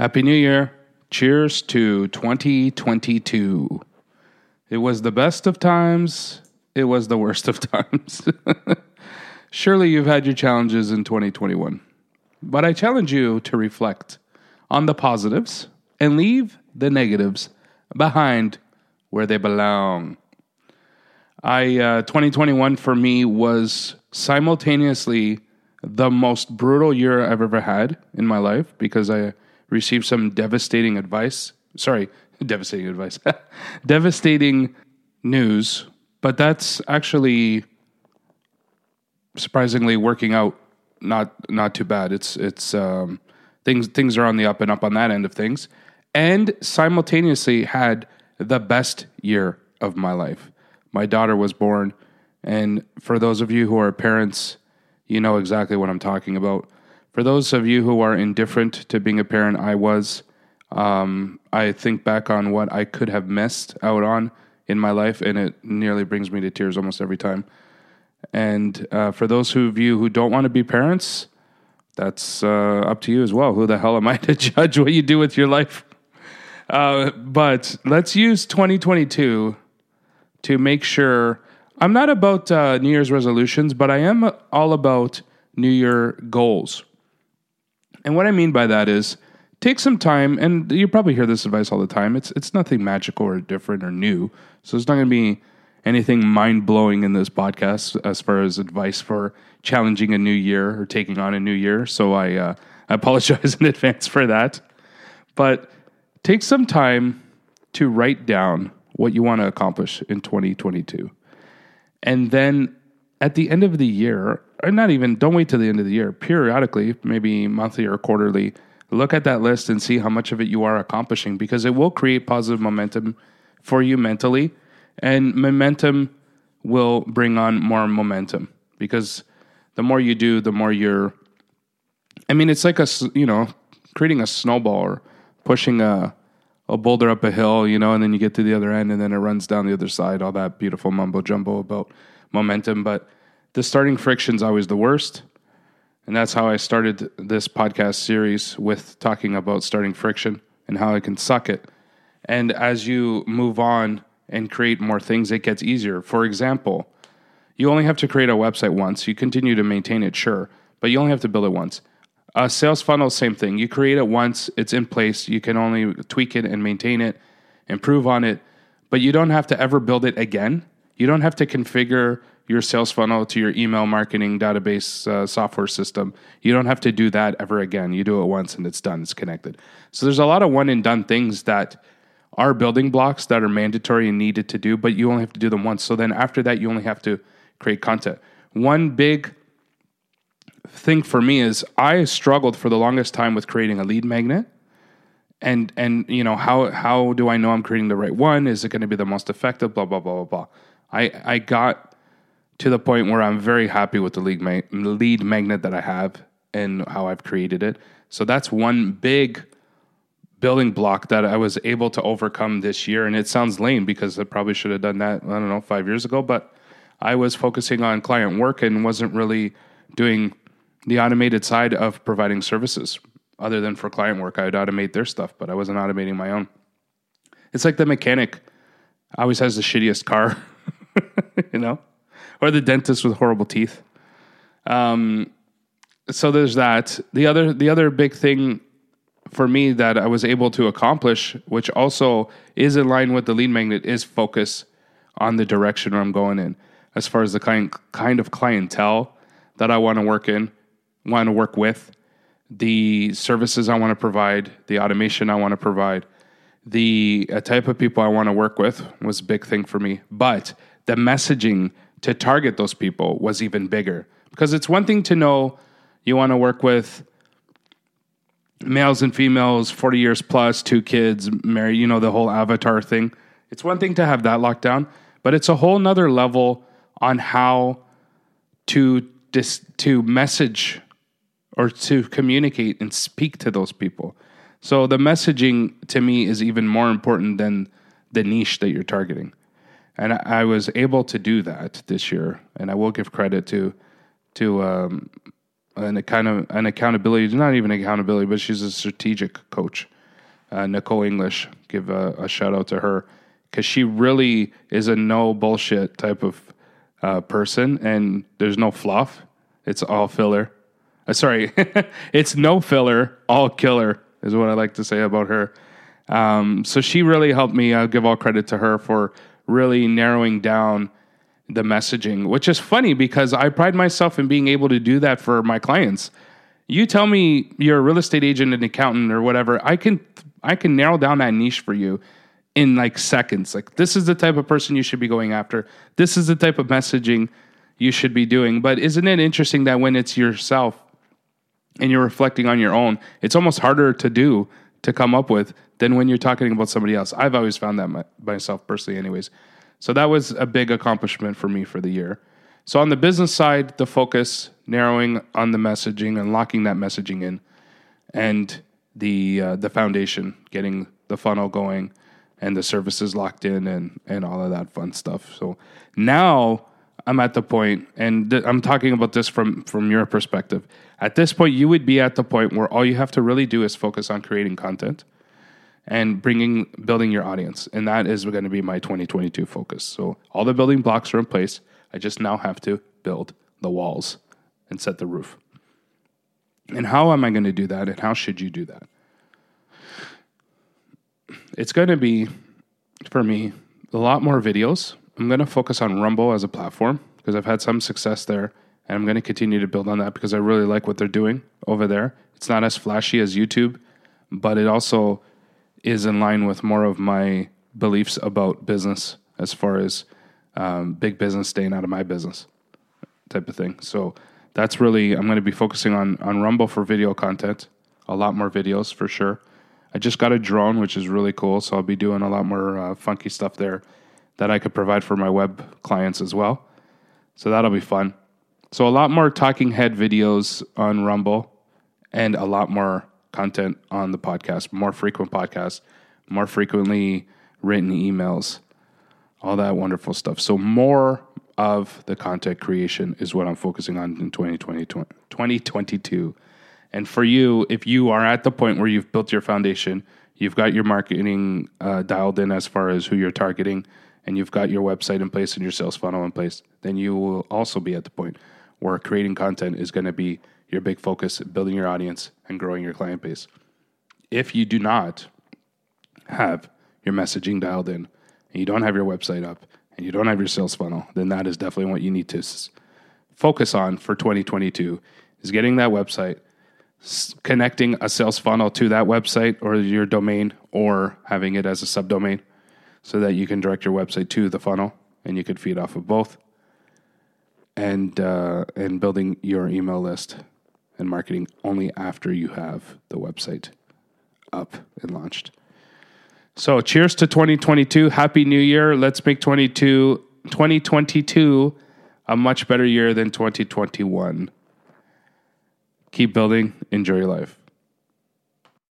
Happy New Year. Cheers to 2022. It was the best of times. It was the worst of times. Surely you've had your challenges in 2021. But I challenge you to reflect on the positives and leave the negatives behind where they belong. I uh, 2021 for me was simultaneously the most brutal year I've ever had in my life because I received some devastating advice. Sorry, devastating advice. devastating news, but that's actually surprisingly working out not not too bad. It's it's um, things things are on the up and up on that end of things, and simultaneously had the best year of my life. My daughter was born, and for those of you who are parents, you know exactly what I'm talking about. For those of you who are indifferent to being a parent, I was. Um, I think back on what I could have missed out on in my life, and it nearly brings me to tears almost every time. And uh, for those of you who don't want to be parents, that's uh, up to you as well. Who the hell am I to judge what you do with your life? Uh, but let's use 2022 to make sure. I'm not about uh, New Year's resolutions, but I am all about New Year goals. And what I mean by that is take some time, and you probably hear this advice all the time. It's it's nothing magical or different or new, so it's not going to be anything mind blowing in this podcast as far as advice for challenging a new year or taking on a new year. So I uh, I apologize in advance for that, but take some time to write down what you want to accomplish in 2022, and then at the end of the year, or not even, don't wait till the end of the year, periodically, maybe monthly or quarterly, look at that list and see how much of it you are accomplishing because it will create positive momentum for you mentally. And momentum will bring on more momentum because the more you do, the more you're. I mean, it's like a, you know, creating a snowball or pushing a, a boulder up a hill, you know, and then you get to the other end and then it runs down the other side, all that beautiful mumbo jumbo about momentum. But the starting friction is always the worst. And that's how I started this podcast series with talking about starting friction and how I can suck it. And as you move on and create more things, it gets easier. For example, you only have to create a website once. You continue to maintain it, sure, but you only have to build it once. A sales funnel, same thing. You create it once, it's in place. You can only tweak it and maintain it, improve on it, but you don't have to ever build it again. You don't have to configure your sales funnel to your email marketing database uh, software system. You don't have to do that ever again. You do it once and it's done, it's connected. So there's a lot of one and done things that are building blocks that are mandatory and needed to do, but you only have to do them once. So then after that, you only have to create content. One big thing for me is I struggled for the longest time with creating a lead magnet. And and you know how how do I know I'm creating the right one? Is it going to be the most effective? Blah blah blah blah blah. I I got to the point where I'm very happy with the lead, ma- lead magnet that I have and how I've created it. So that's one big building block that I was able to overcome this year. And it sounds lame because I probably should have done that, I don't know, five years ago. But I was focusing on client work and wasn't really doing the automated side of providing services. Other than for client work, I would automate their stuff, but I wasn't automating my own. It's like the mechanic always has the shittiest car, you know? or the dentist with horrible teeth. Um, so there's that. The other the other big thing for me that I was able to accomplish, which also is in line with the lead magnet, is focus on the direction I'm going in. As far as the kind kind of clientele that I want to work in, want to work with, the services I want to provide, the automation I want to provide, the uh, type of people I want to work with was a big thing for me. But the messaging to target those people was even bigger. Because it's one thing to know you want to work with males and females, 40 years plus, two kids, married, you know, the whole avatar thing. It's one thing to have that locked down, but it's a whole nother level on how to dis- to message or to communicate and speak to those people. So the messaging to me is even more important than the niche that you're targeting and I, was able to do that this year. And I will give credit to to um, an account an accountability, not even accountability, but she's a strategic coach. Uh, Nicole English, give a, a, shout out to her because she really is a no bullshit type of uh, person, and there's no fluff. It's all filler. Uh, sorry, it's no filler, all killer is what I like to say about her. Um, so she really helped me. I'll give all credit to her for really narrowing down the messaging, which is funny because I pride myself in being able to do that for my clients. You tell me you're a real estate agent, an accountant, or whatever. I can I can narrow down that niche for you in like seconds. Like this is the type of person you should be going after. This is the type of messaging you should be doing. But isn't it interesting that when it's yourself and you're reflecting on your own, it's almost harder to do to come up with than when you're talking about somebody else. I've always found that my, myself personally, anyways. So that was a big accomplishment for me for the year. So on the business side, the focus narrowing on the messaging and locking that messaging in, and the uh, the foundation, getting the funnel going, and the services locked in, and and all of that fun stuff. So now I'm at the point, and th- I'm talking about this from from your perspective. At this point, you would be at the point where all you have to really do is focus on creating content and bringing building your audience and that is going to be my 2022 focus. So all the building blocks are in place. I just now have to build the walls and set the roof. And how am i going to do that and how should you do that? It's going to be for me a lot more videos i'm going to focus on rumble as a platform because i've had some success there and i'm going to continue to build on that because i really like what they're doing over there it's not as flashy as youtube but it also is in line with more of my beliefs about business as far as um, big business staying out of my business type of thing. So that's really I'm going to be focusing on on Rumble for video content, a lot more videos for sure. I just got a drone, which is really cool, so I'll be doing a lot more uh, funky stuff there that I could provide for my web clients as well. So that'll be fun. So a lot more talking head videos on Rumble and a lot more content on the podcast, more frequent podcasts, more frequently written emails, all that wonderful stuff. So, more of the content creation is what I'm focusing on in 2020, 2022. And for you, if you are at the point where you've built your foundation, you've got your marketing uh, dialed in as far as who you're targeting, and you've got your website in place and your sales funnel in place, then you will also be at the point where creating content is going to be your big focus, building your audience and growing your client base. If you do not have your messaging dialed in and you don't have your website up and you don't have your sales funnel, then that is definitely what you need to focus on for 2022 is getting that website, connecting a sales funnel to that website or your domain or having it as a subdomain so that you can direct your website to the funnel and you could feed off of both and uh, and building your email list and marketing only after you have the website up and launched. So, cheers to 2022. Happy New Year. Let's make 22, 2022 a much better year than 2021. Keep building. Enjoy your life.